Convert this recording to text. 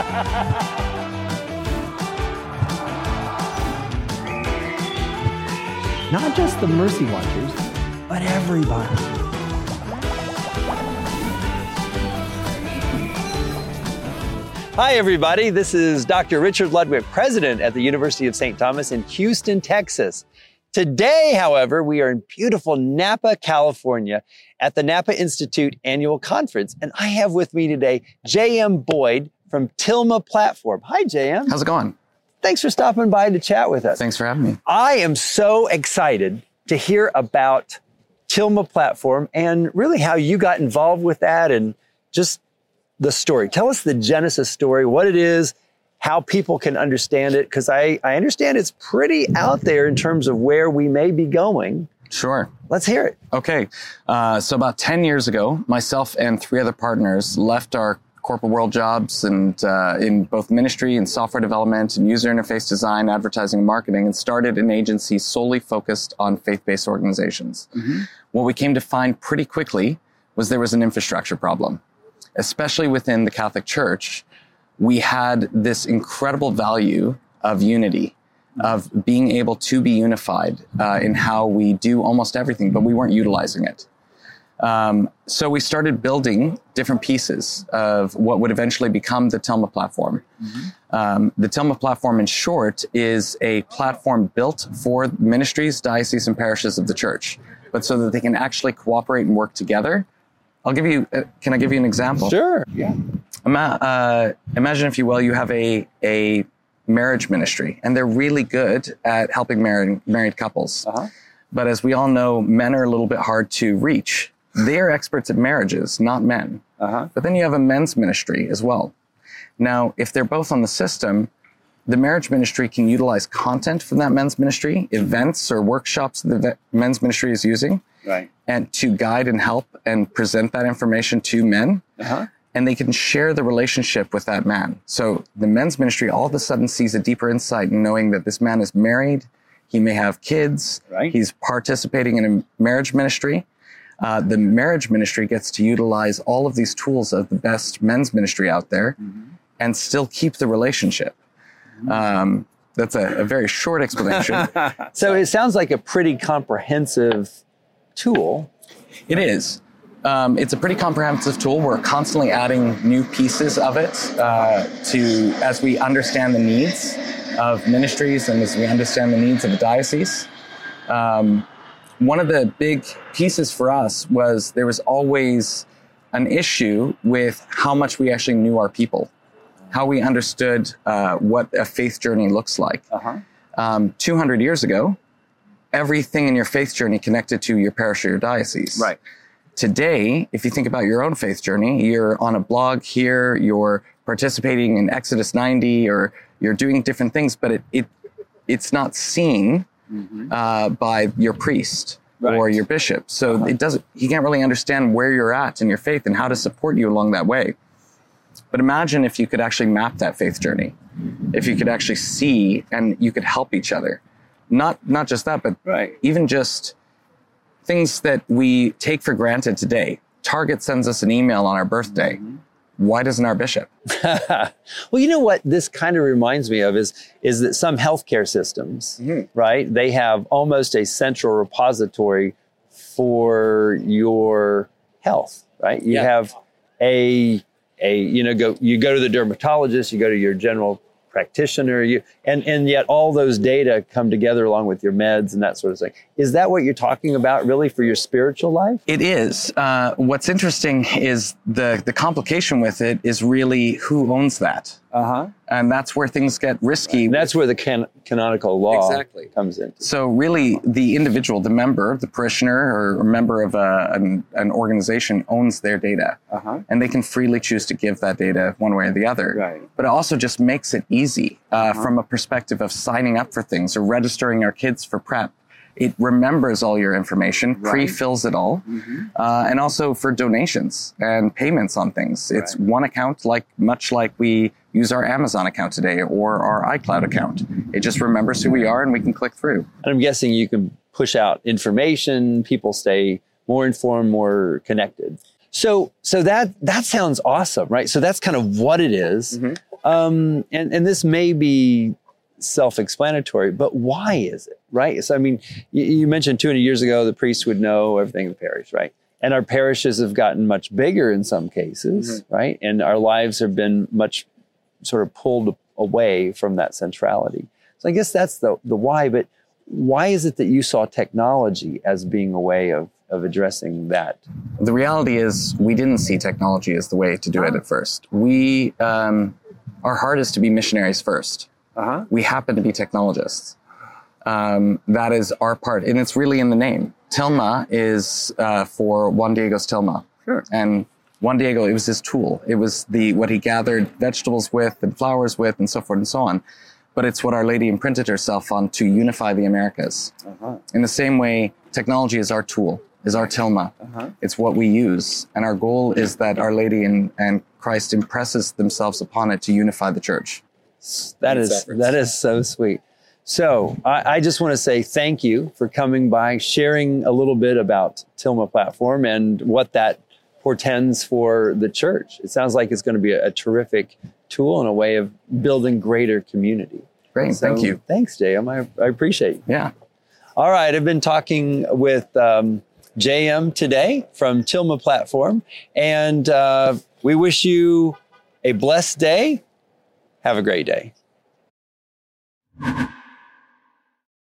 Not just the Mercy Watchers, but everybody. Hi, everybody. This is Dr. Richard Ludwick, president at the University of St. Thomas in Houston, Texas. Today, however, we are in beautiful Napa, California at the Napa Institute annual conference. And I have with me today J.M. Boyd from Tilma Platform. Hi, J.M. How's it going? Thanks for stopping by to chat with us. Thanks for having me. I am so excited to hear about Tilma Platform and really how you got involved with that and just the story. Tell us the genesis story, what it is, how people can understand it, because I, I understand it's pretty out there in terms of where we may be going. Sure. Let's hear it. Okay. Uh, so, about 10 years ago, myself and three other partners left our corporate world jobs and uh, in both ministry and software development and user interface design, advertising, and marketing, and started an agency solely focused on faith-based organizations. Mm-hmm. What we came to find pretty quickly was there was an infrastructure problem, especially within the Catholic Church. We had this incredible value of unity, of being able to be unified uh, in how we do almost everything, but we weren't utilizing it. Um, so we started building different pieces of what would eventually become the Tilma platform. Mm-hmm. Um, the Tilma platform, in short, is a platform built for ministries, dioceses, and parishes of the church, but so that they can actually cooperate and work together. I'll give you. Uh, can I give you an example? Sure. Yeah. Ima- uh, imagine, if you will, you have a a marriage ministry, and they're really good at helping married married couples. Uh-huh. But as we all know, men are a little bit hard to reach they're experts at marriages, not men. Uh-huh. But then you have a men's ministry as well. Now, if they're both on the system, the marriage ministry can utilize content from that men's ministry, events or workshops the men's ministry is using, right. and to guide and help and present that information to men. Uh-huh. And they can share the relationship with that man. So the men's ministry all of a sudden sees a deeper insight in knowing that this man is married, he may have kids, right. he's participating in a marriage ministry uh, the marriage ministry gets to utilize all of these tools of the best men's ministry out there mm-hmm. and still keep the relationship. Mm-hmm. Um, that's a, a, very short explanation. so it sounds like a pretty comprehensive tool. It is. Um, it's a pretty comprehensive tool. We're constantly adding new pieces of it uh, to as we understand the needs of ministries and as we understand the needs of the diocese. Um, one of the big pieces for us was there was always an issue with how much we actually knew our people, how we understood uh, what a faith journey looks like. Uh-huh. Um, 200 years ago, everything in your faith journey connected to your parish or your diocese. Right. Today, if you think about your own faith journey, you're on a blog here, you're participating in Exodus 90, or you're doing different things, but it, it it's not seen mm-hmm. uh, by your priest right. or your bishop. So uh-huh. it doesn't. He can't really understand where you're at in your faith and how to support you along that way. But imagine if you could actually map that faith journey, if you could actually see and you could help each other. Not not just that, but right. even just things that we take for granted today. Target sends us an email on our birthday. Mm-hmm why doesn't our bishop? well, you know what this kind of reminds me of is is that some healthcare systems, mm-hmm. right? They have almost a central repository for your health, right? You yeah. have a a you know go you go to the dermatologist, you go to your general practitioner you and and yet all those data come together along with your meds and that sort of thing. Is that what you're talking about really for your spiritual life? It is. Uh, what's interesting is the the complication with it is really who owns that uh-huh. And that's where things get risky. And that's where the can- canonical law exactly. comes in. So really, the individual, the member, the parishioner, or member of a, an, an organization owns their data, uh-huh. and they can freely choose to give that data one way or the other. Right. But it also just makes it easy uh, uh-huh. from a perspective of signing up for things or registering our kids for prep. It remembers all your information, right. pre-fills it all, mm-hmm. uh, and also for donations and payments on things. It's one account, like much like we use our Amazon account today or our iCloud account. It just remembers who we are, and we can click through. And I'm guessing you can push out information. People stay more informed, more connected. So, so that that sounds awesome, right? So that's kind of what it is. Mm-hmm. um, and and this may be self-explanatory, but why is it right? So I mean, you, you mentioned 200 years ago the priest would know everything in the parish, right? And our parishes have gotten much bigger in some cases, Mm-hmm. right? And our lives have been much sort of pulled away from that centrality. So I guess that's the the why. But why is it that you saw technology as being a way of of addressing that? The reality is, we didn't see technology as the way to do it at first. We, um, our heart is to be missionaries first. Uh-huh. We happen to be technologists. Um, that is our part, and it's really in the name. Tilma is uh, for Juan Diego's Tilma, Sure. and Juan Diego, it was his tool. It was the what he gathered vegetables with and flowers with, and so forth and so on. But it's what Our Lady imprinted herself on to unify the Americas. Uh-huh. In the same way, technology is our tool, is our tilma. Uh-huh. It's what we use. And our goal is that Our Lady and, and Christ impresses themselves upon it to unify the church. That is efforts. that is so sweet. So I, I just want to say thank you for coming by, sharing a little bit about Tilma platform and what that portends for the church. It sounds like it's going to be a, a terrific tool and a way of building greater community. Great, So thank you. Thanks, JM. I, I appreciate it. Yeah. All right, I've been talking with um, JM today from Tilma Platform, and uh, we wish you a blessed day. Have a great day.